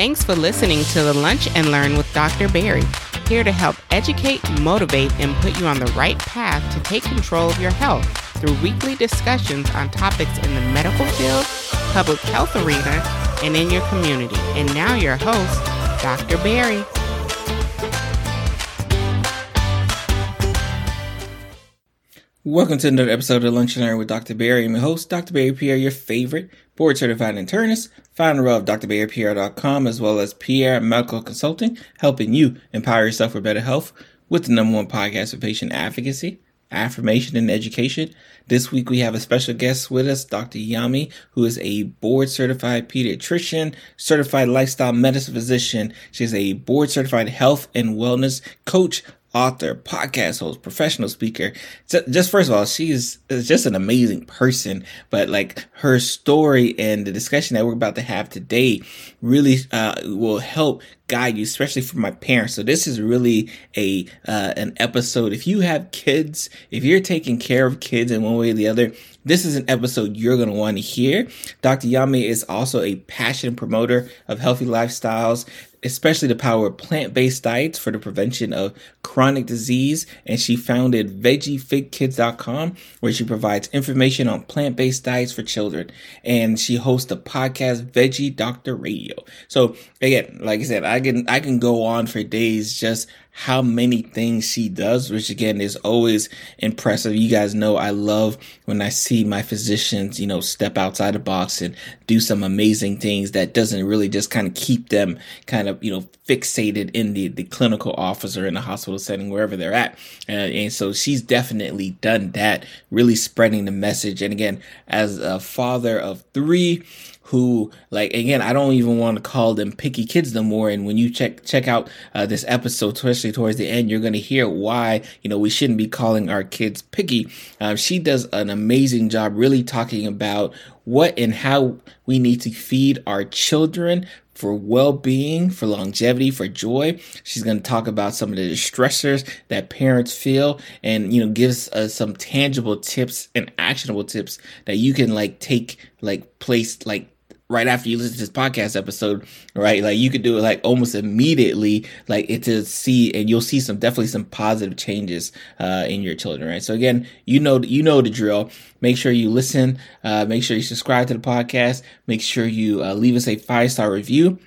Thanks for listening to the Lunch and Learn with Dr. Berry, here to help educate, motivate, and put you on the right path to take control of your health through weekly discussions on topics in the medical field, public health arena, and in your community. And now, your host, Dr. Berry. Welcome to another episode of Lunch and Learn with Dr. Berry. I'm your host, Dr. Berry Pierre, your favorite board certified internist, founder of drbarrypr.com, as well as Pierre Medical Consulting, helping you empower yourself for better health with the number one podcast for patient advocacy, affirmation, and education. This week we have a special guest with us, Dr. Yami, who is a board certified pediatrician, certified lifestyle medicine physician. She's a board certified health and wellness coach, author, podcast host, professional speaker. Just first of all, she is, is, just an amazing person, but like her story and the discussion that we're about to have today really uh, will help guide you, especially for my parents. So this is really a uh, an episode. If you have kids, if you're taking care of kids in one way or the other, this is an episode you're going to want to hear. Dr. Yami is also a passionate promoter of healthy lifestyles especially the power of plant-based diets for the prevention of chronic disease. And she founded VeggieFitKids.com, where she provides information on plant-based diets for children. And she hosts the podcast Veggie Doctor Radio. So again, like I said, I can I can go on for days just how many things she does, which again is always impressive. You guys know I love when I see my physicians, you know, step outside the box and do some amazing things that doesn't really just kind of keep them kind of, you know, fixated in the, the clinical office or in the hospital setting, wherever they're at. Uh, and so she's definitely done that, really spreading the message. And again, as a father of three, who like again i don't even want to call them picky kids no more and when you check check out uh, this episode especially towards the end you're going to hear why you know we shouldn't be calling our kids picky um, she does an amazing job really talking about what and how we need to feed our children for well-being, for longevity, for joy. She's going to talk about some of the stressors that parents feel and, you know, gives us some tangible tips and actionable tips that you can like take like place like right after you listen to this podcast episode, right? Like you could do it like almost immediately, like it to see, and you'll see some definitely some positive changes uh, in your children, right? So again, you know you know the drill. Make sure you listen. Uh, make sure you subscribe to the podcast. Make sure you uh, leave us a five star review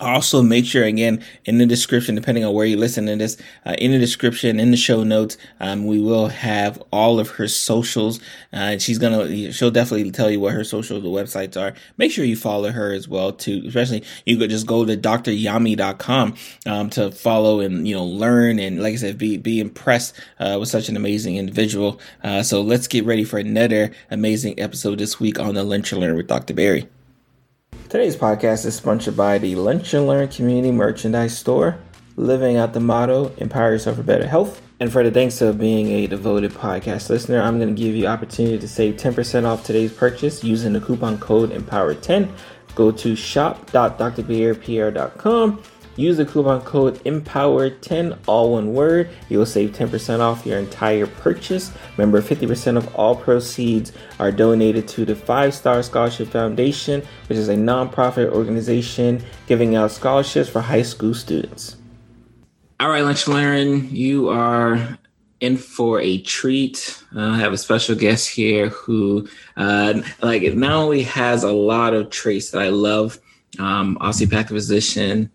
also, make sure again in the description, depending on where you listen to this, uh, in the description, in the show notes, um, we will have all of her socials. Uh, she's gonna, she'll definitely tell you what her socials, the websites are. Make sure you follow her as well too. Especially, you could just go to dryami.com um, to follow and you know learn and, like I said, be be impressed uh, with such an amazing individual. Uh, so let's get ready for another amazing episode this week on the Lunch and Learn with Dr. Berry. Today's podcast is sponsored by the Lunch and Learn Community Merchandise Store, living out the motto, empower yourself for better health. And for the thanks of being a devoted podcast listener, I'm going to give you opportunity to save 10% off today's purchase using the coupon code EMPOWER10. Go to shop.drbarrypr.com Use the coupon code EMPOWER10, all one word. You'll save 10% off your entire purchase. Remember, 50% of all proceeds are donated to the Five Star Scholarship Foundation, which is a nonprofit organization giving out scholarships for high school students. All right, Lunch Learn, you are in for a treat. Uh, I have a special guest here who, uh, like, not only has a lot of traits that I love, um, osteopathic physician,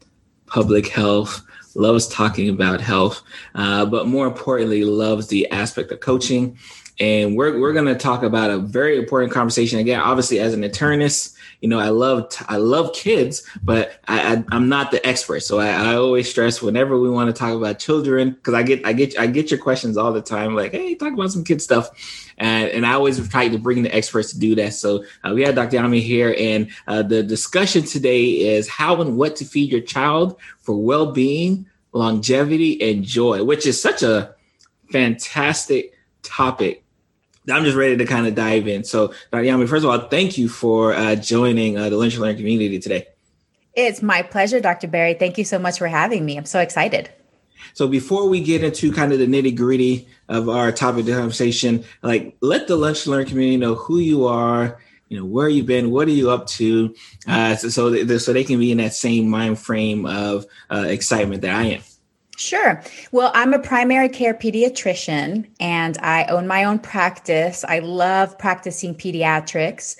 public health, loves talking about health, uh, but more importantly, loves the aspect of coaching. And we're, we're going to talk about a very important conversation. Again, obviously, as an internist, you know, I love t- I love kids, but I, I am not the expert. So I, I, always stress whenever we want to talk about children, because I get I get I get your questions all the time, like, hey, talk about some kid stuff. And, and I always try to bring the experts to do that. So uh, we have Dr. Yami here, and uh, the discussion today is how and what to feed your child for well-being, longevity, and joy, which is such a fantastic topic. I'm just ready to kind of dive in. So, Dr. Yami, first of all, thank you for uh, joining uh, the Lunch and Learn community today. It's my pleasure, Dr. Berry. Thank you so much for having me. I'm so excited. So before we get into kind of the nitty gritty of our topic of conversation, like let the lunch learn community know who you are, you know, where you've been, what are you up to, uh, so so, they, so they can be in that same mind frame of uh, excitement that I am. Sure. Well, I'm a primary care pediatrician and I own my own practice. I love practicing pediatrics.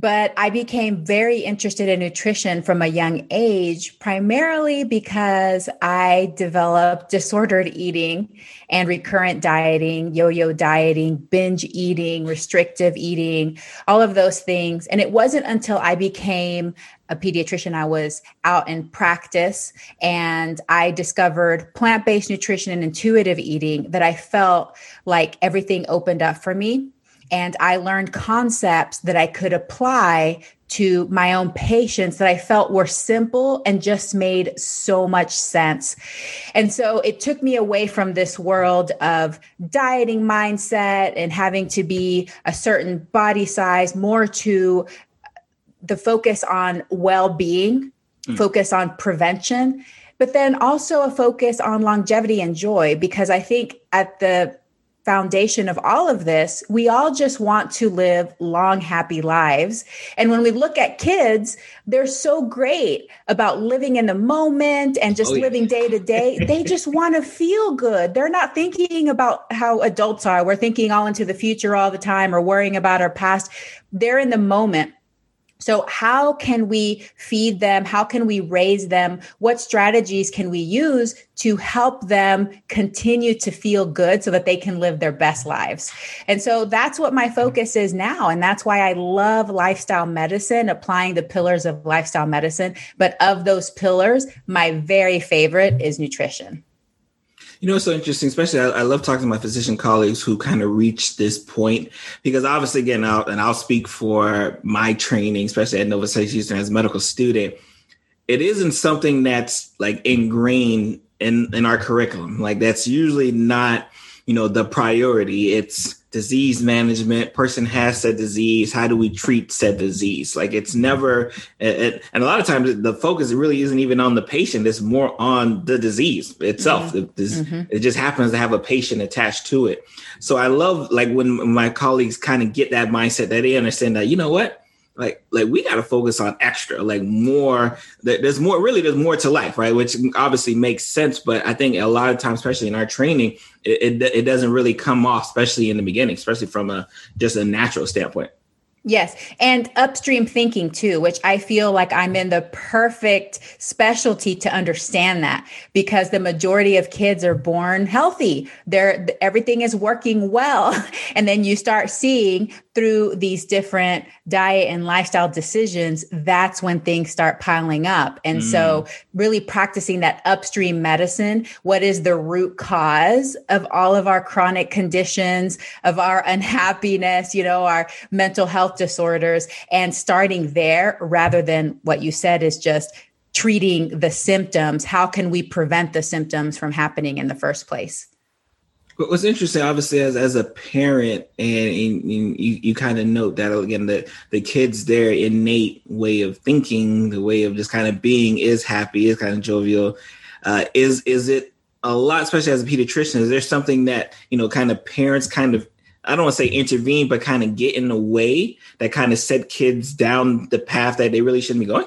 But I became very interested in nutrition from a young age, primarily because I developed disordered eating and recurrent dieting, yo yo dieting, binge eating, restrictive eating, all of those things. And it wasn't until I became a pediatrician, I was out in practice and I discovered plant based nutrition and intuitive eating that I felt like everything opened up for me and I learned concepts that I could apply to my own patients that I felt were simple and just made so much sense. And so it took me away from this world of dieting mindset and having to be a certain body size, more to the focus on well being, mm. focus on prevention, but then also a focus on longevity and joy, because I think at the foundation of all of this, we all just want to live long, happy lives. And when we look at kids, they're so great about living in the moment and just oh, yeah. living day to day. They just want to feel good. They're not thinking about how adults are. We're thinking all into the future all the time or worrying about our past. They're in the moment. So, how can we feed them? How can we raise them? What strategies can we use to help them continue to feel good so that they can live their best lives? And so, that's what my focus is now. And that's why I love lifestyle medicine, applying the pillars of lifestyle medicine. But of those pillars, my very favorite is nutrition. You know, it's so interesting, especially I, I, love talking to my physician colleagues who kind of reach this point because obviously, again, I'll, and I'll speak for my training, especially at Nova Southeastern as a medical student. It isn't something that's like ingrained in in our curriculum. Like that's usually not, you know, the priority. It's disease management. Person has said disease. How do we treat said disease? Like it's never it, and a lot of times the focus really isn't even on the patient. It's more on the disease itself. Mm-hmm. It, mm-hmm. it just happens to have a patient attached to it. So i love like when my colleagues kind of get that mindset that they understand that you know what like like we got to focus on extra like more there's more really there's more to life right? Which obviously makes sense but i think a lot of times especially in our training it, it, it doesn't really come off especially in the beginning especially from a just a natural standpoint Yes. And upstream thinking too, which I feel like I'm in the perfect specialty to understand that because the majority of kids are born healthy. They're everything is working well. And then you start seeing through these different diet and lifestyle decisions, that's when things start piling up. And mm. so really practicing that upstream medicine, what is the root cause of all of our chronic conditions, of our unhappiness, you know, our mental health disorders and starting there rather than what you said is just treating the symptoms. How can we prevent the symptoms from happening in the first place? What's interesting, obviously, as as a parent, and, and you, you kind of note that again, the the kids, their innate way of thinking, the way of just kind of being, is happy, is kind of jovial. Uh, is is it a lot, especially as a pediatrician? Is there something that you know, kind of parents kind of I don't want to say intervene, but kind of get in the way that kind of set kids down the path that they really shouldn't be going?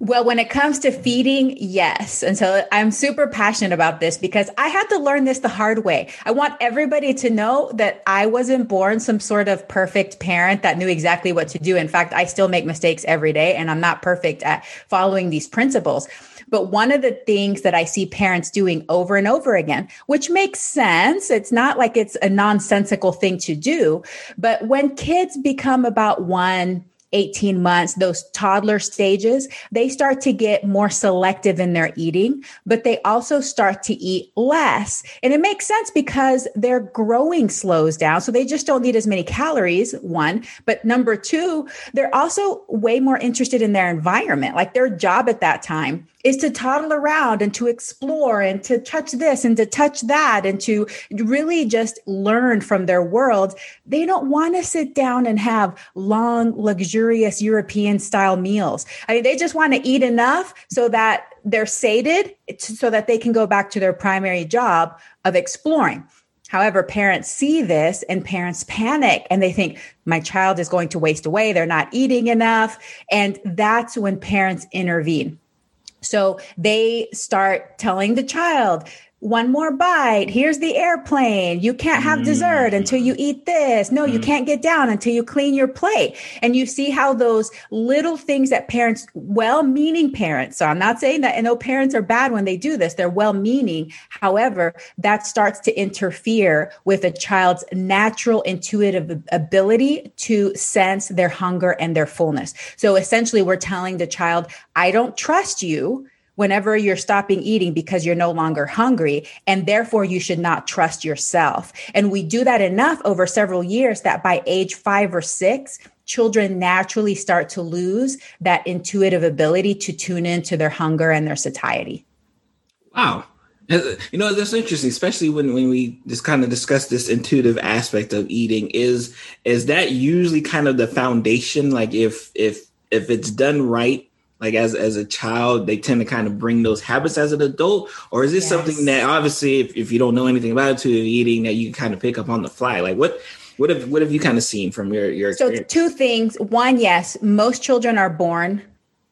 Well, when it comes to feeding, yes. And so I'm super passionate about this because I had to learn this the hard way. I want everybody to know that I wasn't born some sort of perfect parent that knew exactly what to do. In fact, I still make mistakes every day and I'm not perfect at following these principles. But one of the things that I see parents doing over and over again, which makes sense, it's not like it's a nonsensical thing to do, but when kids become about one, 18 months, those toddler stages, they start to get more selective in their eating, but they also start to eat less. And it makes sense because their growing slows down. So they just don't need as many calories, one. But number two, they're also way more interested in their environment. Like their job at that time is to toddle around and to explore and to touch this and to touch that and to really just learn from their world. They don't want to sit down and have long, luxurious European style meals. I mean, they just want to eat enough so that they're sated so that they can go back to their primary job of exploring. However, parents see this and parents panic and they think, my child is going to waste away. They're not eating enough. And that's when parents intervene. So they start telling the child, one more bite. Here's the airplane. You can't have mm. dessert until you eat this. No, mm. you can't get down until you clean your plate. And you see how those little things that parents, well meaning parents, so I'm not saying that, and no parents are bad when they do this, they're well meaning. However, that starts to interfere with a child's natural intuitive ability to sense their hunger and their fullness. So essentially, we're telling the child, I don't trust you whenever you're stopping eating because you're no longer hungry and therefore you should not trust yourself. And we do that enough over several years that by age 5 or 6 children naturally start to lose that intuitive ability to tune into their hunger and their satiety. Wow. Uh, you know that's interesting especially when, when we just kind of discuss this intuitive aspect of eating. Is is that usually kind of the foundation? Like if if if it's done right like as as a child they tend to kind of bring those habits as an adult? Or is this yes. something that obviously if, if you don't know anything about intuitive eating that you kind of pick up on the fly? Like what what have what have you kind of seen from your your experience? so two things. One yes most children are born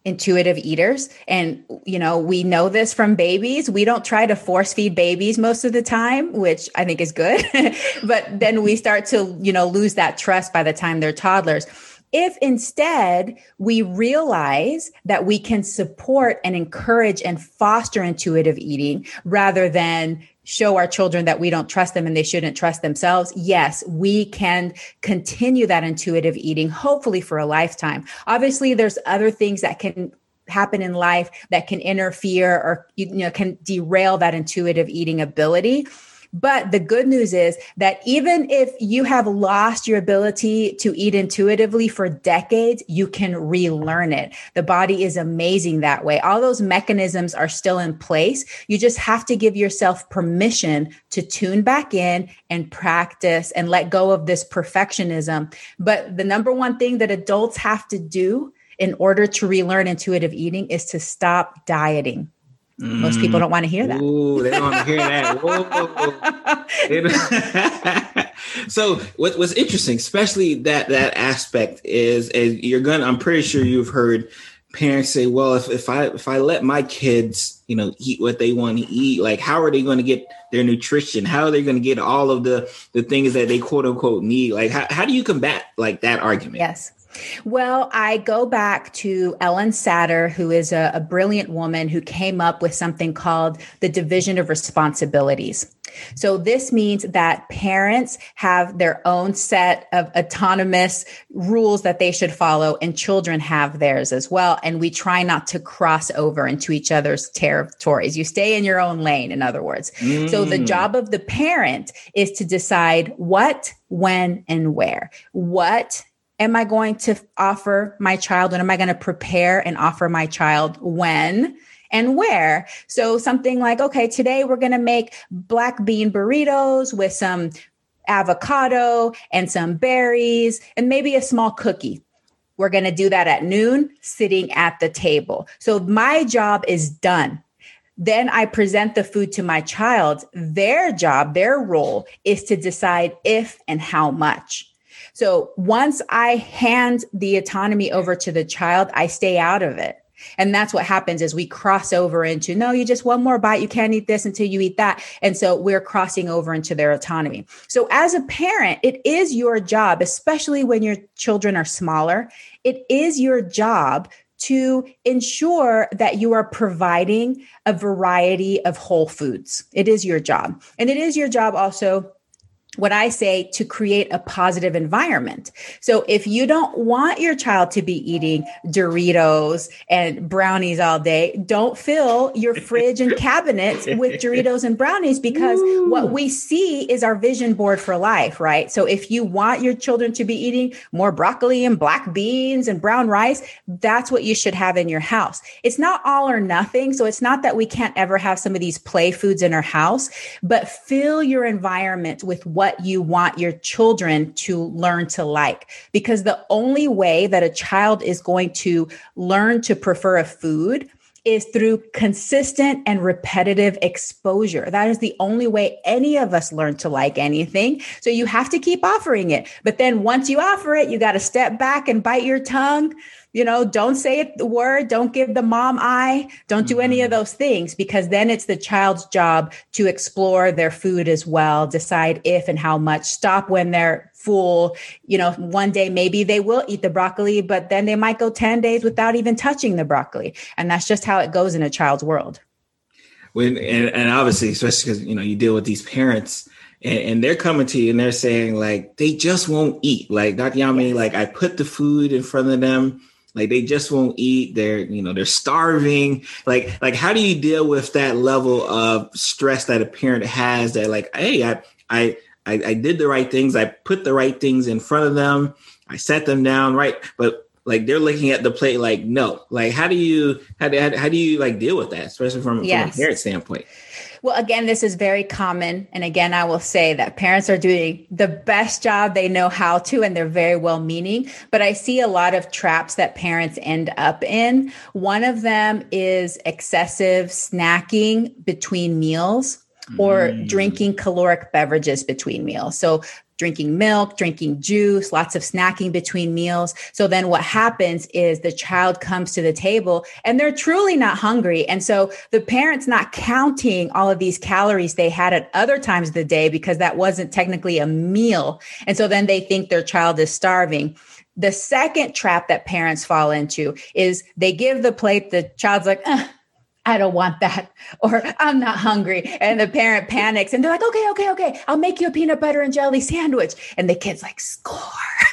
intuitive eaters and you know we know this from babies. We don't try to force feed babies most of the time which i think is good. But then we start to you know lose that trust by the time they're toddlers if instead we realize that we can support and encourage and foster intuitive eating rather than show our children that we don't trust them and they shouldn't trust themselves, yes, we can continue that intuitive eating, hopefully for a lifetime. Obviously, there's other things that can happen in life that can interfere or you know can derail that intuitive eating ability but the good news is that even if you have lost your ability to eat intuitively for decades, you can relearn it. The body is amazing that way. All those mechanisms are still in place. You just have to give yourself permission to tune back in and practice and let go of this perfectionism. But the number one thing that adults have to do in order to relearn intuitive eating is to stop dieting. Most people mm. don't want to hear that. Ooh, they don't want to hear that. so what, what's interesting, especially that that aspect is, is you're gonna. I'm pretty sure you've heard parents say, "Well, if, if I if I let my kids, you know, eat what they want to eat, like how are they going to get their nutrition? How are they going to get all of the the things that they quote unquote need? Like how how do you combat like that argument?" Yes. Well, I go back to Ellen Satter, who is a, a, brilliant woman who came up with something called the division of responsibilities. So, this means that parents have their own set of autonomous rules that they should follow, and children have theirs as well. And we try not to cross over into each other's territories. You stay in your own lane, in other words. Mm. So, the mm. job of the parent is to decide what, when, and where. What am I going to offer my child? When am I going to prepare and offer my child when? and where. So something like, okay, today we're going to make black bean burritos with some avocado and some berries and maybe a small cookie. We're going to do that at noon, sitting at the table. So my job is done. Then I present the food to my child. Their job, their role is to decide if and how much. So once I hand the autonomy over to the child, I stay out of it. And that's what happens is we cross over into, no, you just one more bite. You can't eat this until you eat that. And so we're crossing over into their autonomy. So as a parent, it is your job, especially when your children are smaller, it is your job to ensure that you are providing a variety of whole foods. It is your job. And it is your job also what I say to create a positive environment. So if you don't want your child to be eating Doritos and brownies all day, don't fill your fridge and cabinets with Doritos and brownies because Ooh. what we see is our vision board for life, right? So if you want your children to be eating more broccoli and black beans and brown rice, that's what you should have in your house. It's not all or nothing. So it's not that we can't ever have some of these play foods in our house, but fill your environment with what what you want your children to learn to like. Because the only way that a child is going to learn to prefer a food is through consistent and repetitive exposure. That is the only way any of us learn to like anything. So you have to keep offering it. But then once you offer it, you got to step back and bite your tongue you know, don't say it, the word, don't give the mom eye, don't do any of mm-hmm. those things because then it's the child's job to explore their food as well, decide if and how much, stop when they're full. You know, one day maybe they will eat the broccoli, but then they might go 10 days without even touching the broccoli. And that's just how it goes in a child's world. When, and, and obviously, especially because, you know, you deal with these parents and, and, they're coming to you and they're saying like, they just won't eat. Like Dr. Yami, like I put the food in front of them like they just won't eat they're you know they're starving like like how do you deal with that level of stress that a parent has that like hey i i i, I did the right things i put the right things in front of them i set them down right but like they're looking at the plate like no like how do you how do, how do you like deal with that especially from, yes. from a parent standpoint well, again, this is very common. And again, I will say that parents are doing the best job they know how to, and they're very well meaning. But I see a lot of traps that parents end up in. One of them is excessive snacking between meals or mm. drinking caloric beverages between meals. So drinking milk, drinking juice, lots of snacking between meals. So then what happens is the child comes to the table and they're truly not hungry. And so the parent's not counting all of these calories they had at other times of the day because that wasn't technically a meal. And so then they think their child is starving. The second trap that parents fall into is they give the plate, the child's like, I don't want that, or I'm not hungry. And the parent panics and they're like, okay, okay, okay, I'll make you a peanut butter and jelly sandwich. And the kid's like, score,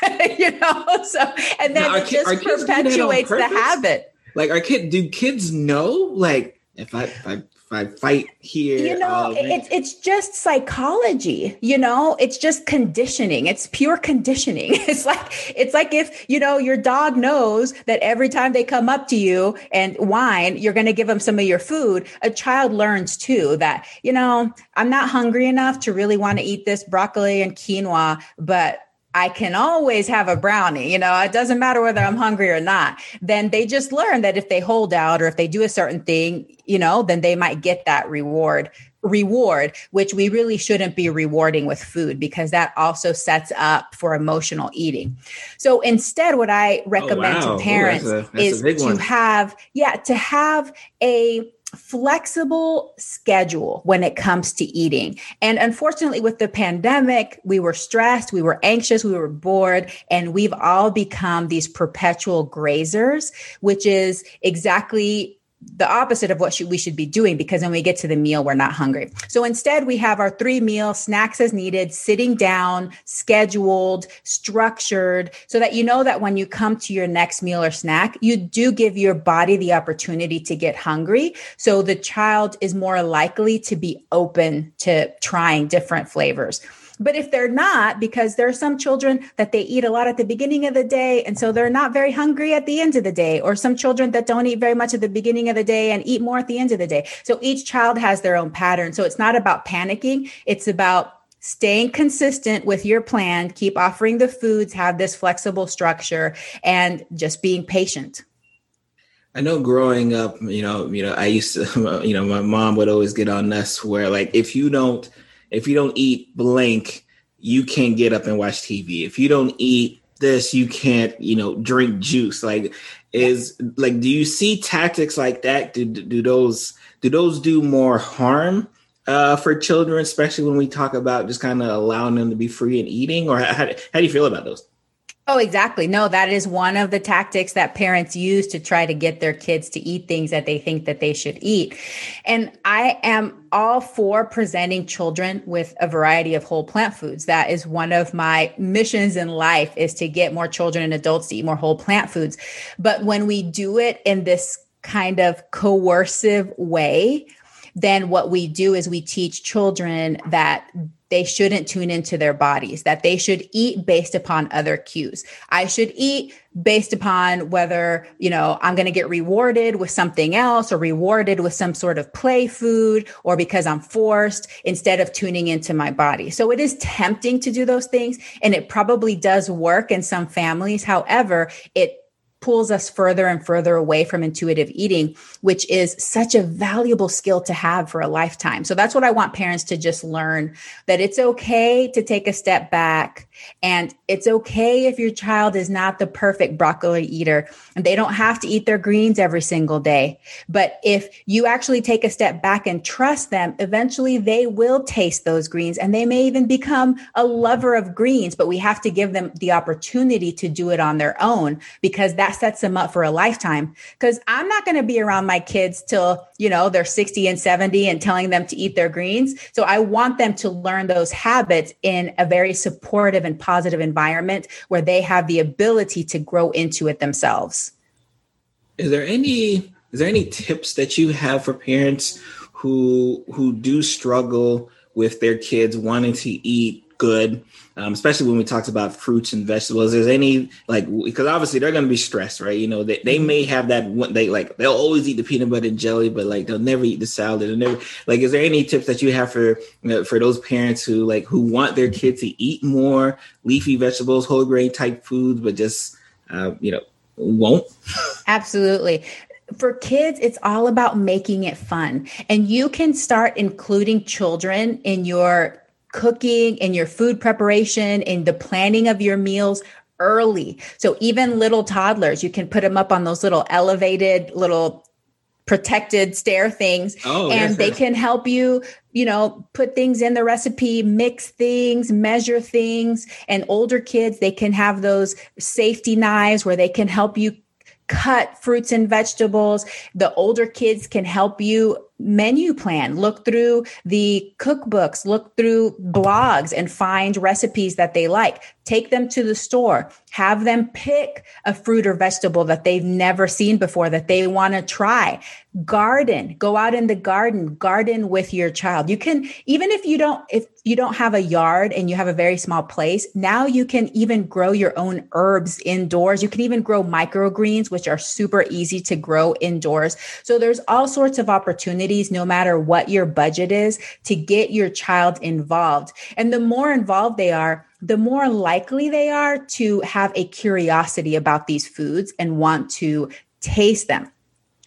you know? So, and then now, it just perpetuates the habit. Like, our kid, do kids know? Like, if I, if I I fight here. You know, it's it's just psychology. You know, it's just conditioning. It's pure conditioning. It's like it's like if you know your dog knows that every time they come up to you and whine, you're going to give them some of your food. A child learns too that you know I'm not hungry enough to really want to eat this broccoli and quinoa, but I can always have a brownie, you know, it doesn't matter whether I'm hungry or not. Then they just learn that if they hold out or if they do a certain thing, you know, then they might get that reward reward, which we really shouldn't be rewarding with food because that also sets up for emotional eating. So instead, what I oh, recommend oh, wow. to parents Ooh, that's a, that's is to have, yeah, to have a flexible schedule when it comes to eating. And unfortunately, with the pandemic, we were stressed, we were anxious, we were bored, and we've all become these perpetual grazers, which is exactly the opposite of what should, we should be doing because when we get to the meal, we're not hungry. So instead, we have our three meal snacks as needed, sitting down, scheduled, structured, so that you know that when you come to your next meal or snack, you do give your body the opportunity to get hungry. So the child is more likely to be open to trying different flavors. But if they're not, because there are some children that they eat a lot at the beginning of the day, and so they're not very hungry at the end of the day, or some children that don't eat very much at the beginning of the day and eat more at the end of the day. So each child has their own pattern. So it's not about panicking, it's about staying consistent with your plan, keep offering the foods, have this flexible structure, and just being patient. I know growing up, you know, you know, I used to, you know, my mom would always get on us where like if you don't if you don't eat blank, you can't get up and watch TV. If you don't eat this, you can't, you know, drink juice. Like, is like, do you see tactics like that? Do do those do those do more harm uh, for children, especially when we talk about just kind of allowing them to be free and eating? Or how, how do you feel about those? Oh, exactly. No, that is one of the tactics that parents use to try to get their kids to eat things that they think that they should eat. And I am all for presenting children with a variety of whole plant foods. That is one of my missions in life is to get more children and adults to eat more whole plant foods. But when we do it in this kind of coercive way, then what we do is we teach children that they shouldn't tune into their bodies, that they should eat based upon other cues. I should eat based upon whether, you know, I'm going to get rewarded with something else or rewarded with some sort of play food or because I'm forced instead of tuning into my body. So it is tempting to do those things and it probably does work in some families. However, it pulls us further and further away from intuitive eating, which is such a valuable skill to have for a lifetime. So that's what I want parents to just learn that it's okay to take a step back and it's okay if your child is not the perfect broccoli eater and they don't have to eat their greens every single day. But if you actually take a step back and trust them, eventually they will taste those greens and they may even become a lover of greens. But we have to give them the opportunity to do it on their own because that sets them up for a lifetime. Because I'm not going to be around my kids till, you know, they're 60 and 70 and telling them to eat their greens. So I want them to learn those habits in a very supportive and positive environment where they have the ability to grow into it themselves. Is there any is there any tips that you have for parents who who do struggle with their kids wanting to eat good um, especially when we talked about fruits and vegetables. Is any like because obviously they're going to be stressed, right? You know, they, they may have that one. They like they'll always eat the peanut butter and jelly, but like they'll never eat the salad. And never like. Is there any tips that you have for you know, for those parents who like who want their kids to eat more leafy vegetables, whole grain type foods, but just uh, you know won't? Absolutely for kids, it's all about making it fun. And you can start including children in your cooking and your food preparation and the planning of your meals early. So even little toddlers, you can put them up on those little elevated little protected stair things oh, and yes, they yes. can help you you know put things in the recipe mix things measure things and older kids they can have those safety knives where they can help you cut fruits and vegetables the older kids can help you menu plan, look through the cookbooks, look through blogs and find recipes that they like. Take them to the store, have them pick a fruit or vegetable that they've never seen before that they want to try. Garden, go out in the garden, garden with your child. You can, even if you don't, if you don't have a yard and you have a very small place, now you can even grow your own herbs indoors. You can even grow microgreens, which are super easy to grow indoors. So there's all sorts of opportunities, no matter what your budget is, to get your child involved. And the more involved they are, the more likely they are to have a curiosity about these foods and want to taste them.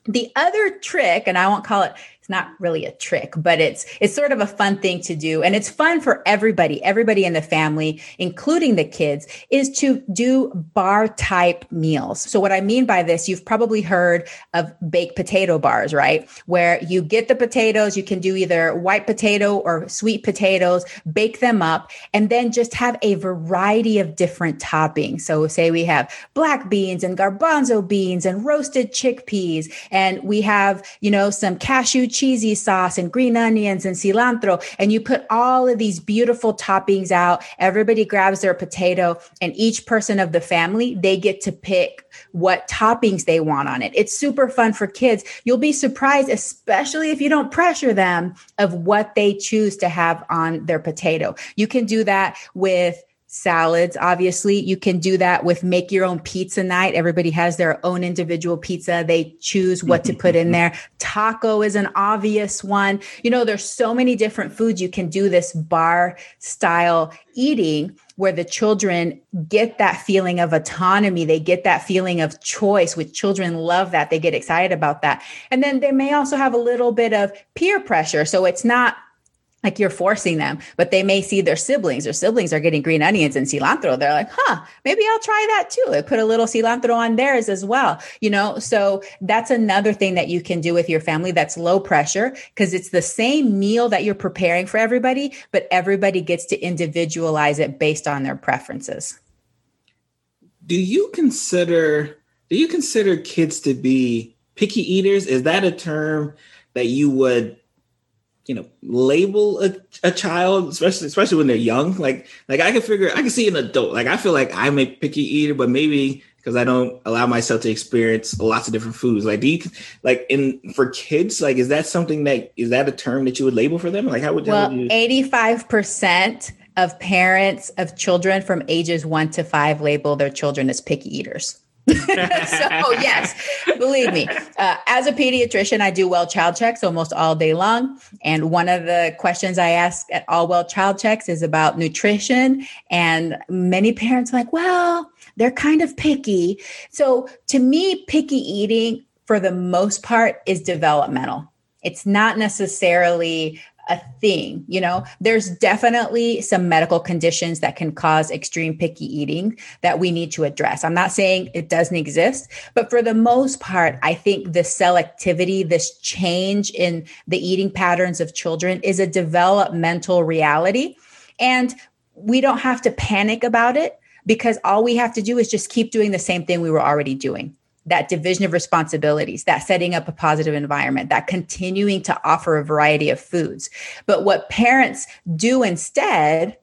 The other trick, and I won't call it it's not really a trick, but it's it's sort of a fun thing to do and it's fun for everybody, everybody in the family, including the kids, is to do bar type meals. So what I mean by this, you've probably heard of baked potato bars, right? Where you get the potatoes, you can do either white potato or sweet potatoes, bake them up and then just have a variety of different toppings. So say we have black beans and garbanzo beans and roasted chickpeas and we have, you know, some cashew cheesy sauce and green onions and cilantro. And you put all of these beautiful toppings out. Everybody grabs their potato and each person of the family, they get to pick what toppings they want on it. It's super fun for kids. You'll be surprised, especially if you don't pressure them of what they choose to have on their potato. You can do that with salads. Obviously, you can do that with make your own pizza night. Everybody has their own individual pizza. They choose what to put in there. Taco is an obvious one. You know, there's so many different foods you can do this bar style eating where the children get that feeling of autonomy. They get that feeling of choice, which children love that. They get excited about that. And then they may also have a little bit of peer pressure. So it's not like you're forcing them, but they may see their siblings. Their siblings are getting green onions and cilantro. They're like, huh, maybe I'll try that too. They put a little cilantro on theirs as well. You know, so that's another thing that you can do with your family that's low pressure because it's the same meal that you're preparing for everybody, but everybody gets to individualize it based on their preferences. Do you consider do you consider kids to be picky eaters? Is that a term that you would you know label a, a child especially especially when they're young. Like like i can figure i can see an adult. Like i feel like i'm a picky eater but maybe because i don't allow myself to experience lots of different foods. Like do you like in for kids like is that something that is that a term that you would label for them? Like how would, well, how would you 85% of parents of children from ages one to five label their children as picky eaters so yes, believe me, uh, as a pediatrician, I do well child checks almost all day long. And one of the questions I ask at all well child checks is about nutrition. And many parents are like, well, they're kind of picky. So to me, picky eating for the most part is developmental. It's not necessarily a thing you know? There's definitely some medical conditions that can cause extreme picky eating that we need to address. I'm not saying it doesn't exist but for the most part i think the selectivity this change in the eating patterns of children is a developmental reality. And we don't have to panic about it because all we have to do is just keep doing the same thing we were already doing that division of responsibilities, that setting up a positive environment, that continuing to offer a variety of foods. But what parents do instead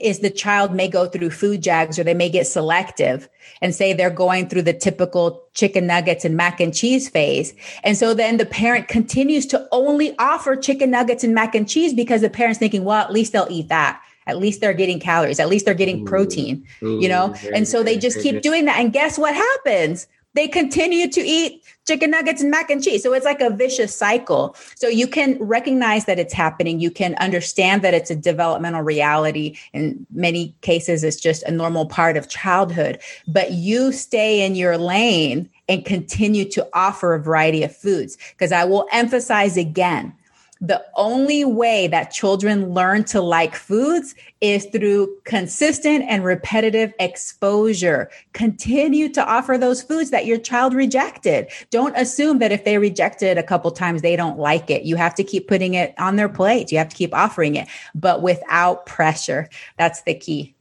is the child may go through food jags or they may get selective and say they're going through the typical chicken nuggets and mac and cheese phase. And so then the parent continues to only offer chicken nuggets and mac and cheese because the parent's thinking, well, at least they'll eat that. At least they're getting calories. At least they're getting protein, ooh, you know? and so they just keep doing that. And guess what happens? They continue to eat chicken nuggets and mac and cheese. So it's like a vicious cycle. So you can recognize that it's happening. You can understand that it's a developmental reality. In many cases, it's just a normal part of childhood. But you stay in your lane and continue to offer a variety of foods. Because I will emphasize again the only way that children learn to like foods is through consistent and repetitive exposure. Continue to offer those foods that your child rejected. Don't assume that if they reject it a couple times, they don't like it. You have to keep putting it on their plate. You have to keep offering it, but without pressure. That's the key.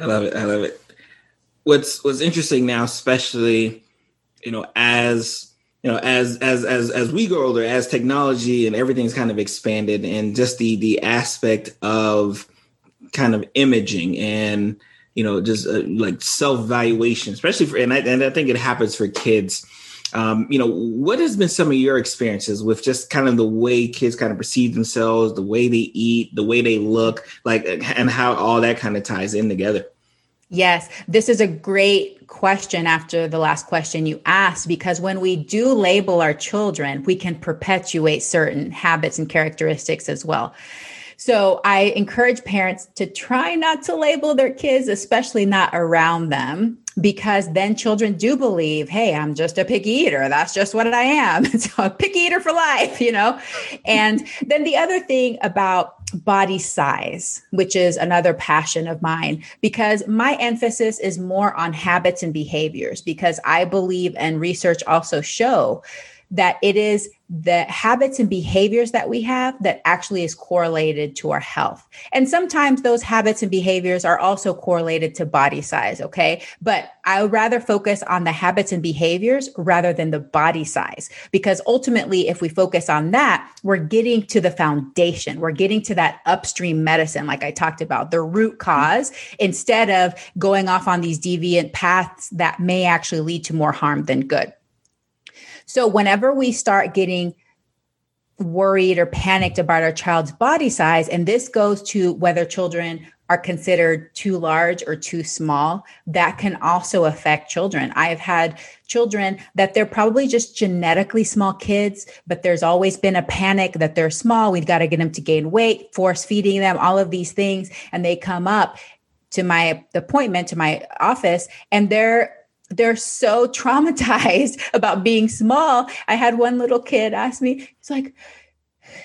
I love it. I love it. What's what's interesting now, especially, you know, as you know as as as as we grow older as technology and everything's kind of expanded and just the the aspect of kind of imaging and you know just uh, like self valuation especially for and I, and I think it happens for kids. Um, you know what has been some of your experiences with just kind of the way kids kind of perceive themselves the way they eat the way they look like and how all that kind of ties in together Yes, this is a great question after the last question you asked because when we do label our children, we can perpetuate certain habits and characteristics as well. So I encourage parents to try not to label their kids, especially not around them, because then children do believe, hey, I'm just a picky eater. That's just what I am. so a picky eater for life, you know? And then the other thing about body size, which is another passion of mine, because my emphasis is more on habits and behaviors, because I believe and research also show that it is the habits and behaviors that we have that actually is correlated to our health. And sometimes those habits and behaviors are also correlated to body size. Okay. But I would rather focus on the habits and behaviors rather than the body size, because ultimately, if we focus on that, we're getting to the foundation. We're getting to that upstream medicine, like I talked about, the root cause, instead of going off on these deviant paths that may actually lead to more harm than good. So whenever we start getting worried or panicked about our child's body size, and this goes to whether children are considered too large or too small, that can also affect children. I have had children that they're probably just genetically small kids, but there's always been a panic that they're small. We've got to get them to gain weight, force feeding them, all of these things. And they come up to my appointment to my office and they're they're so traumatized about being small. I had one little kid ask me, he's like,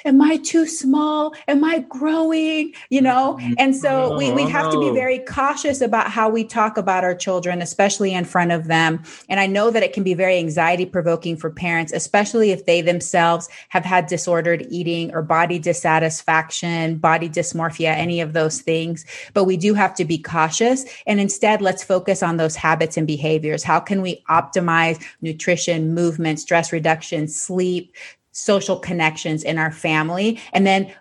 am I too small? Am I growing? You know? Mm-hmm. And so we, we have to be very cautious about how we talk about our children, especially in front of them. And I know that it can be very anxiety provoking for parents, especially if they themselves have had disordered eating or body dissatisfaction, body dysmorphia, any of those things. But we do have to be cautious. And instead, let's focus on those habits and behaviors. How can we optimize nutrition, movement, stress reduction, sleep, social connections in our family. And then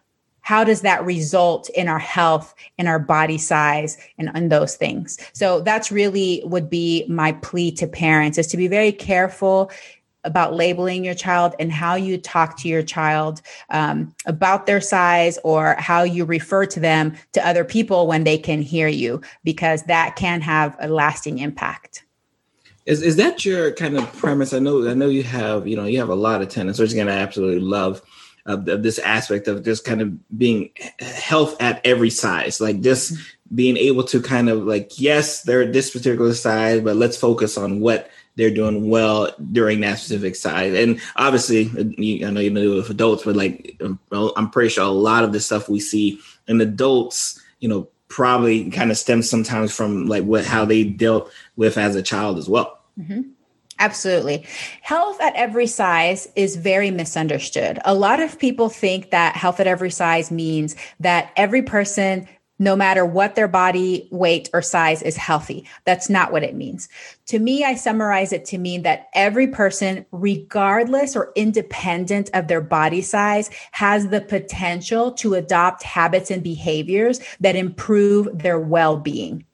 how does that result in our health in our body size and, and those things? So that's really would be my plea to parents is to be very careful about labeling your child and how you talk to your child um, about their size or how you refer to them to other people when they can hear you because that can have a lasting impact Is is that your kind of premise? I know I know you have you know you have a lot of tenants, which again I absolutely love uh, of, of this aspect of just kind of being health at every size, like just mm-hmm. being able to kind of like yes they're at this particular size, but let's focus on what they're doing well during that specific size. And obviously, uh, I know you know with adults, but like um, I'm pretty sure a lot of the stuff we see in adults, you know, probably kind of stems sometimes from like what how they dealt with as a child as well. Mm-hmm. Absolutely. Health at every size is very misunderstood. A lot of people think that health at every size means that every person no matter what their body weight or size is healthy. That's not what it means. To me, I summarize it to mean that every person, regardless or independent of their body size, has the potential to adopt habits and behaviors that improve their well being.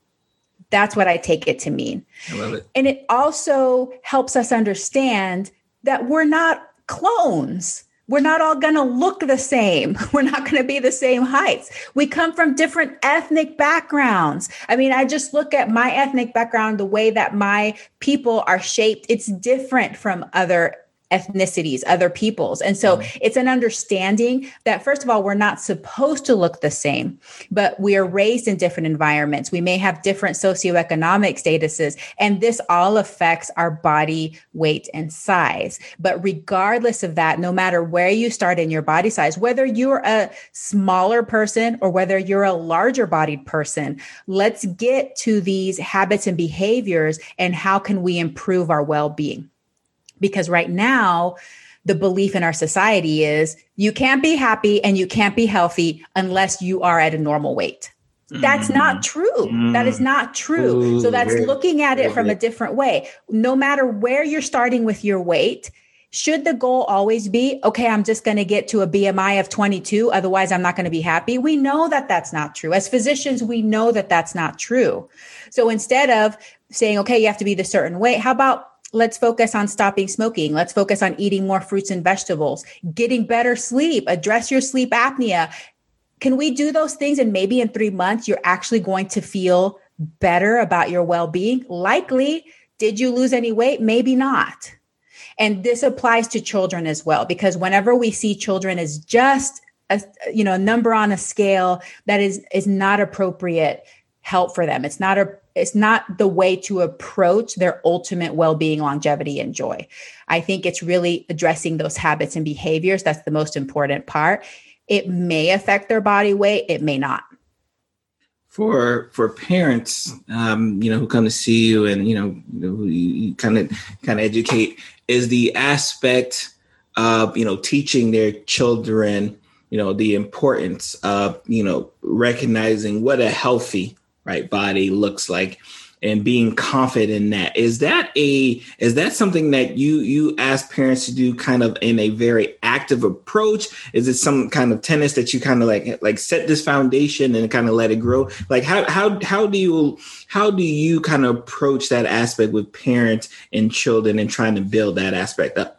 That's what I take it to mean. I love it. And it also helps us understand that we're not clones we're not all going to look the same. We're not going to be the same heights. We come from different ethnic backgrounds. I mean, I just look at my ethnic background, the way that my people are shaped. It's different from other ethnicities, other peoples. And so mm-hmm. it's an understanding that, first of all, we're not supposed to look the same, but we are raised in different environments. We may have different socioeconomic statuses, and this all affects our body weight and size. But regardless of that, no matter where you start in your body size, whether you're a smaller person or whether you're a larger bodied person, let's get to these habits and behaviors and how can we improve our well being because right now the belief in our society is you can't be happy and you can't be healthy unless you are at a normal weight. That's not mm. true. Mm. That is not true. Ooh, so that's looking at it from a different way. No matter where you're starting with your weight, should the goal always be, okay, I'm just going to get to a BMI of 22, otherwise I'm not going to be happy? We know that that's not true. As physicians, we know that that's not true. So instead of saying, okay, you have to be the certain weight, how about let's focus on stopping smoking. Let's focus on eating more fruits and vegetables, getting better sleep, address your sleep apnea. Can we do those things? And maybe in three months, you're actually going to feel better about your well being. Likely, did you lose any weight? Maybe not. And this applies to children as well, because whenever we see children as just a you know a number on a scale that is is not appropriate help for them. It's not a it's not the way to approach their ultimate well-being, longevity and joy. I think it's really addressing those habits and behaviors that's the most important part. It may affect their body weight, it may not. For for parents, um, you know, who come to see you and you know, you kind of kind of educate, is the aspect of you know teaching their children you know the importance of you know recognizing what a healthy right body looks like and being confident in that. Is that a is that something that you you ask parents to do kind of in a very active approach? Is it some kind of tennis that you kind of like like set this foundation and kind of let it grow? Like how how how do you how do you kind of approach that aspect with parents and children and trying to build that aspect up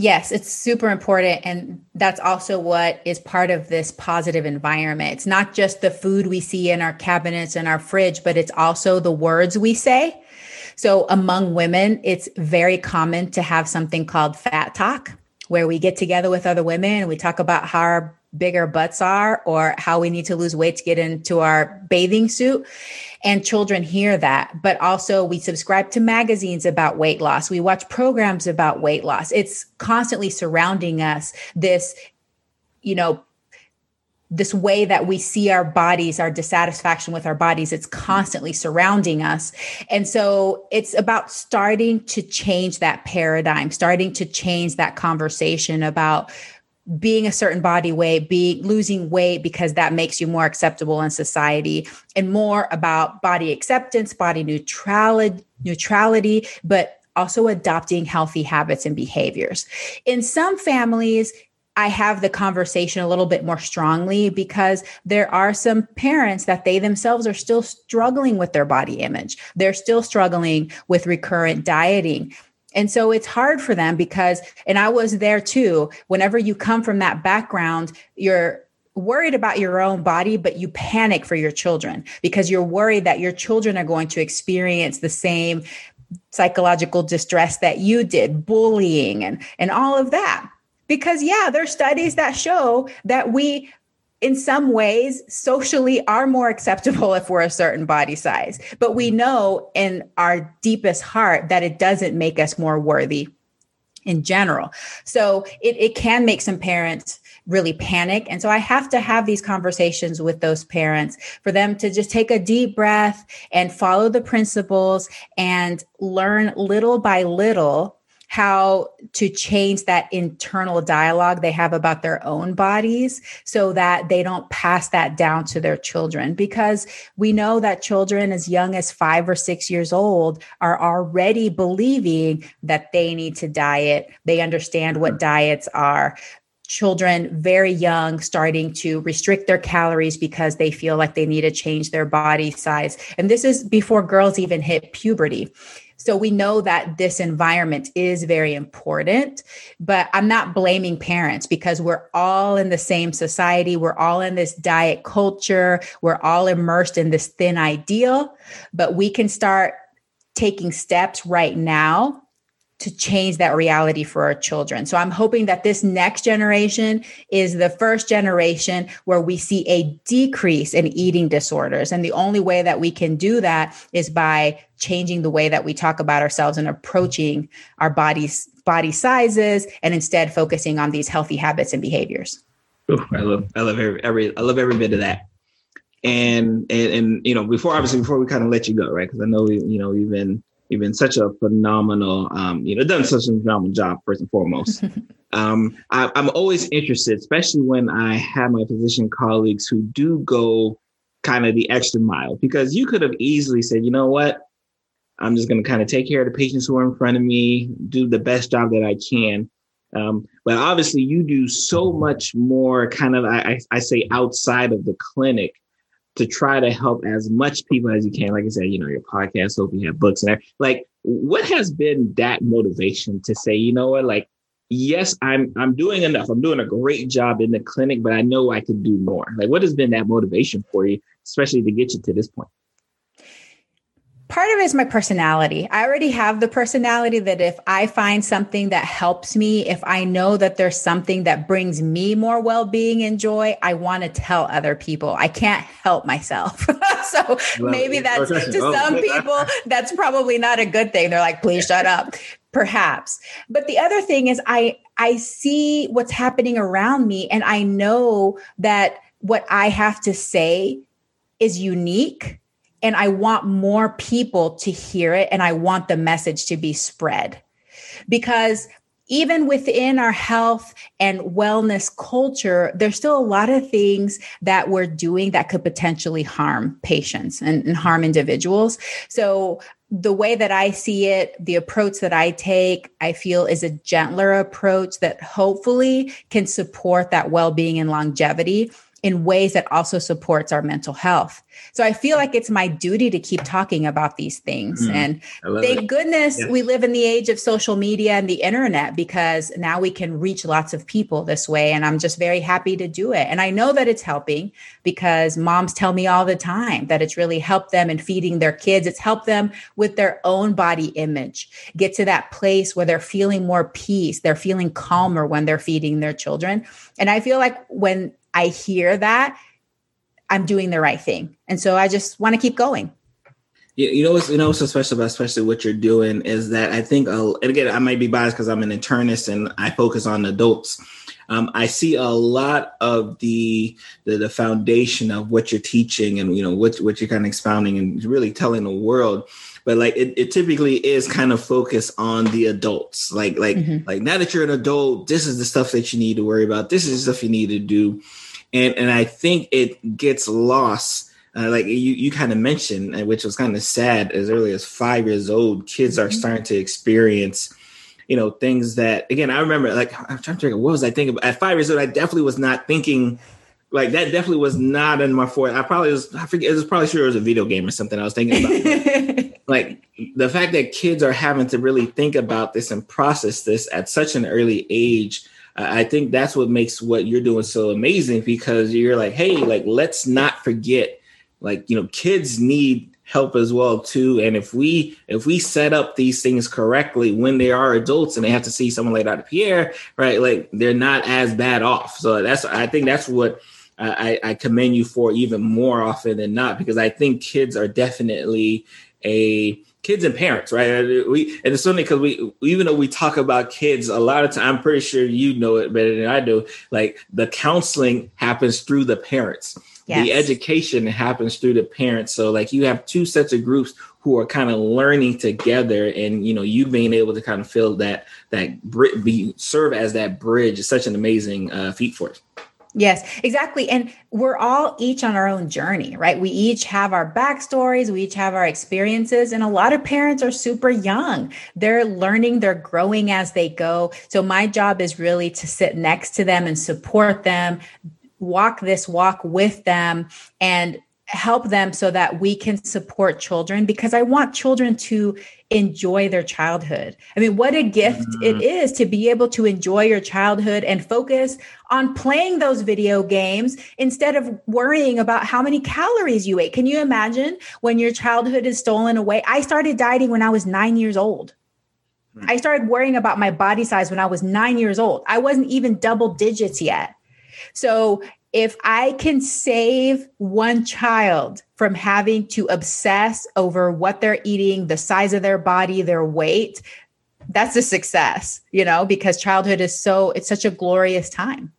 Yes, it's super important. And that's also what is part of this positive environment. It's not just the food we see in our cabinets and our fridge, but it's also the words we say. So among women, it's very common to have something called fat talk, where we get together with other women and we talk about how our bigger butts are or how we need to lose weight to get into our bathing suit. And children hear that. But also, we subscribe to magazines about weight loss. We watch programs about weight loss. It's constantly surrounding us, this, you know, this way that we see our bodies, our dissatisfaction with our bodies, it's constantly surrounding us. And so it's about starting to change that paradigm, starting to change that conversation about being a certain body weight, being losing weight because that makes you more acceptable in society, and more about body acceptance, body neutrality, neutrality, but also adopting healthy habits and behaviors. In some families, I have the conversation a little bit more strongly because there are some parents that they themselves are still struggling with their body image. They're still struggling with recurrent dieting. And so it's hard for them because, and I was there too, whenever you come from that background, you're worried about your own body, but you panic for your children because you're worried that your children are going to experience the same psychological distress that you did, bullying and and all of that. Because yeah, there's studies that show that we in some ways socially are more acceptable if we're a certain body size. But we know in our deepest heart that it doesn't make us more worthy in general. So it, it can make some parents really panic. And so i have to have these conversations with those parents for them to just take a deep breath and follow the principles and learn little by little how to change that internal dialogue they have about their own bodies so that they don't pass that down to their children. Because we know that children as young as five or six years old are already believing that they need to diet. They understand what diets are children very young starting to restrict their calories because they feel like they need to change their body size. And this is before girls even hit puberty. So we know that this environment is very important, but I'm not blaming parents because we're all in the same society. We're all in this diet culture. We're all immersed in this thin ideal, but we can start taking steps right now to change that reality for our children. So I'm hoping that this next generation is the first generation where we see a decrease in eating disorders. And the only way that we can do that is by changing the way that we talk about ourselves and approaching our bodies body sizes and instead focusing on these healthy habits and behaviors. Ooh, I love I love every, every I love every bit of that. And and and you know, before obviously before we kind of let you go, right? Because I know you know, you've been You've been such a phenomenal, um, you know, done such a phenomenal job first and foremost. um, I, I'm always interested, especially when I have my physician colleagues who do go kind of the extra mile, because you could have easily said, you know what, I'm just going to kind of take care of the patients who are in front of me, do the best job that I can. Um, but obviously, you do so much more kind of, I, I say, outside of the clinic to try to help as much people as you can. Like I said, you know, your podcast, hope you have books and everything. Like, what has been that motivation to say, you know what, like, yes, I'm I'm doing enough. I'm doing a great job in the clinic, but I know I could do more. Like, what has been that motivation for you, especially to get you to this point? Part of it is my personality. I already have the personality that if I find something that helps me, if I know that there's something that brings me more well being and joy, I want to tell other people. I can't help myself. so well, maybe that's to some people, that's probably not a good thing. They're like, please shut up. Perhaps. But the other thing is, I, I see what's happening around me and I know that what I have to say is unique and I want more people to hear it and I want the message to be spread. Because even within our health and wellness culture, there's still a lot of things that we're doing that could potentially harm patients and, and, harm individuals. So, the way that I see it, the approach that I take, I feel is a gentler approach that hopefully can support that well being and longevity in ways that also supports our mental health. So I feel like it's my duty to keep talking about these things. Mm, and thank it. goodness yes. we live in the age of social media and the internet because now we can reach lots of people this way. And I'm just very happy to do it. And I know that it's helping because moms tell me all the time that it's really helped them in feeding their kids. It's helped them with their own body image, get to that place where they're feeling more peace. They're feeling calmer when they're feeding their children. And I feel like when I hear that, I'm doing the right thing. And so I just want to keep going. You, know what's you know what's so special about especially what you're doing is that I think uh, and again I might be biased because I'm an internist and I focus on adults. Um, I see a lot of the, the, the foundation of what you're teaching and you know what what you're kind of expounding and really telling the world but like it, it typically is kind of focused on the adults like like mm-hmm. like now that you're an adult this is the stuff that you need to worry about this is stuff you need to do and and i think it gets lost uh, like you you kind of mentioned which was kind of sad as early as five years old kids are mm-hmm. starting to experience you know things that again i remember like i'm trying to think what was i thinking at five years old i definitely was not thinking like that definitely was not in my forte. I probably was. I forget. It was probably sure it was a video game or something. I was thinking about. like the fact that kids are having to really think about this and process this at such an early age. I think that's what makes what you're doing so amazing because you're like, hey, like let's not forget, like you know, kids need help as well too. And if we if we set up these things correctly when they are adults and they have to see someone like Dr. Pierre, right? Like they're not as bad off. So that's I think that's what I, I commend you for even more often than not because I think kids are definitely a kids and parents, right? We and it's funny because we even though we talk about kids a lot of time, I'm pretty sure you know it better than I do. Like the counseling happens through the parents. Yes. The education happens through the parents. So like you have two sets of groups who are kind of learning together and you know you being able to kind of fill that that be serve as that bridge is such an amazing uh, feat for us. Yes, exactly. And we're all each on our own journey, right? We each have our backstories, we each have our experiences, and a lot of parents are super young. They're learning, they're growing as they go. So, my job is really to sit next to them and support them, walk this walk with them, and help them so that we can support children because I want children to enjoy their childhood. I mean, what a gift it is to be able to enjoy your childhood and focus on playing those video games instead of worrying about how many calories you ate. Can you imagine when your childhood is stolen away? I started dieting when I was nine years old. Mm-hmm. I started worrying about my body size when I was nine years old. I wasn't even double digits yet. So if I can save one child from having to obsess over what they're eating, the size of their body, their weight, that's a success, you know, because childhood is so, it's such a glorious time.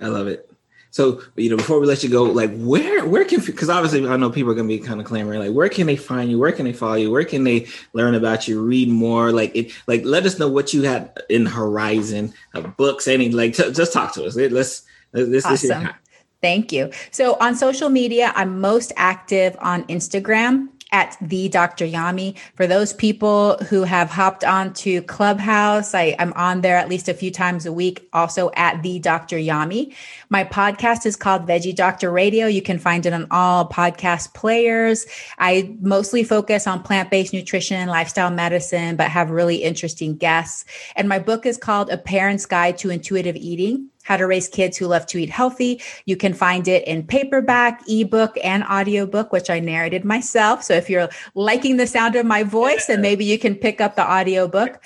I love it. So, you know, before we let you go, like where, where can, because obviously I know people are going to be kind of clamoring, like where can they find you? Where can they follow you? Where can they learn about you, read more? Like, it, like let us know what you had in horizon, of books, any, like, t- just talk to us. Let's, let's, awesome. Thank you. So on social media, I'm most active on Instagram at the Dr. Yami. For those people who have hopped on to Clubhouse, I, am on there at least a few times a week, also at the Dr. Yami. My podcast is called Veggie Doctor Radio. You can find it on all podcast players. I mostly focus on plant based nutrition, lifestyle medicine, but have really interesting guests. And my book is called A Parent's Guide to Intuitive Eating how to Raise Kids Who Love to Eat Healthy. You can find it in paperback, ebook, and audiobook, which I narrated myself. So if you're liking the sound of my voice, then maybe you can pick up the audiobook.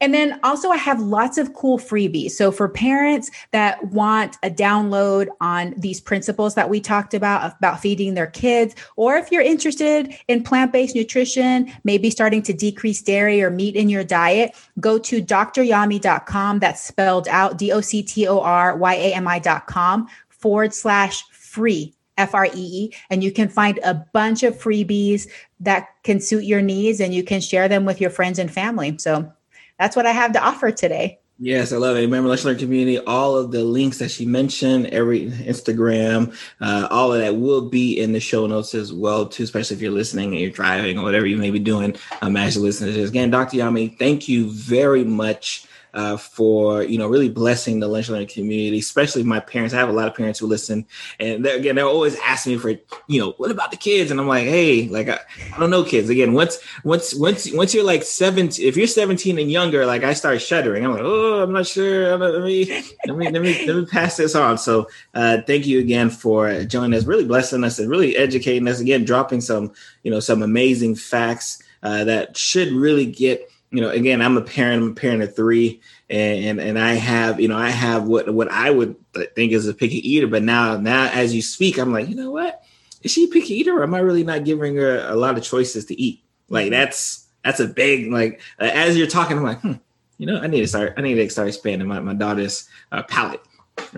And then also, I have lots of cool freebies. So for parents that want a download on these principles that we talked about, about feeding their kids, or if you're interested in plant based nutrition, maybe starting to decrease dairy or meat in your diet, go to dryami.com. That's spelled out D O C T O R Y A M I.com forward slash free. F R E E, and you can find a bunch of freebies that can suit your needs and you can share them with your friends and family. So that's what I have to offer today. Yes, I love it. Remember, Let's Learn Community, all of the links that she mentioned, every Instagram, uh, all of that will be in the show notes as well, too, especially if you're listening and you're driving or whatever you may be doing um, as you listen to this. Again, Dr. Yami, thank you very much uh, for you know really blessing the lunch learning community, especially my parents. I have a lot of parents who listen, and they're, again, they're always asking me for you know what about the kids, and I'm like, hey, like I, I don't know, kids. Again, once once once once you're like 17, if you're 17 and younger, like I start shuddering. I'm like, oh, I'm not sure. Let me let me let me let me pass this on. So uh, thank you again for joining us, really blessing us, and really educating us. Again, dropping some you know some amazing facts uh, that should really get you know, again, I'm a parent. I'm a parent of three, and and, and I have, you know, I have what what I would think is a picky eater. But now, now as you speak, I'm like, you know what? Is she a picky eater, or am I really not giving her a lot of choices to eat? Like mm-hmm. that's that's a big like. Uh, as you're talking, I'm like, hmm, you know, I need to start. I need to start expanding my my daughter's uh, palate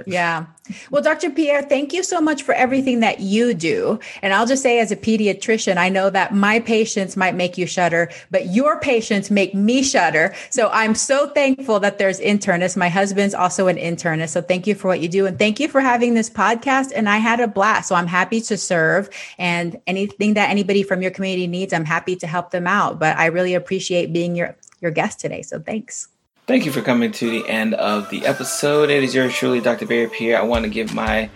yeah. Well, Dr. Pierre, thank you so much for everything that you do. And I'll just say, as a pediatrician, I know that my patients might make you shudder, but your patients make me shudder. So I'm so thankful that there's internists. My husband's also an internist. So thank you for what you do. And thank you for having this podcast. And I had a blast. So I'm happy to serve. And anything that anybody from your community needs, I'm happy to help them out. But I really appreciate being your, your guest today. So thanks. Thank you for coming to the end of the episode. It is yours truly, Dr. Berry Pierre. I want to give my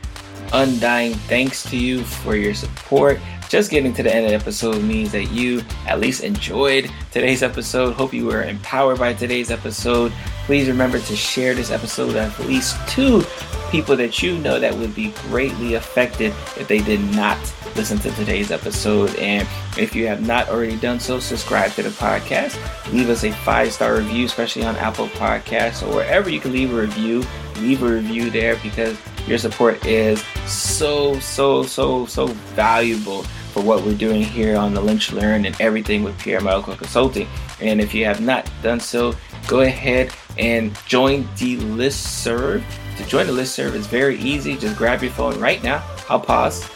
undying thanks to you for your support. Just getting to the end of the episode means that you at least enjoyed today's episode. Hope you were empowered by today's episode. Please remember to share this episode with at least two people that you know that would be greatly affected if they did not listen to today's episode. And if you have not already done so, subscribe to the podcast. Leave us a five star review, especially on Apple Podcasts or wherever you can leave a review. Leave a review there because your support is so, so, so, so valuable for what we're doing here on the Lunch Learn and everything with Pierre Medical Consulting. And if you have not done so, go ahead and join the list serve. To join the list serve is very easy. Just grab your phone right now. I'll pause.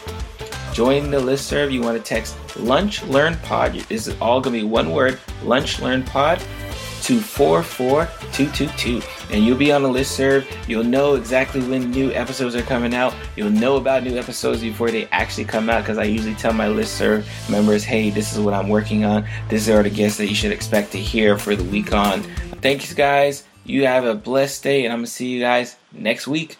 Join the list serve. You want to text Lunch Learn Pod. This is all going to be one word Lunch Learn Pod to 44222 and you'll be on the list serve. You'll know exactly when new episodes are coming out. You'll know about new episodes before they actually come out because I usually tell my list serve members, hey, this is what I'm working on. These are the guests that you should expect to hear for the week on. Thank you guys. You have a blessed day and I'm going to see you guys next week.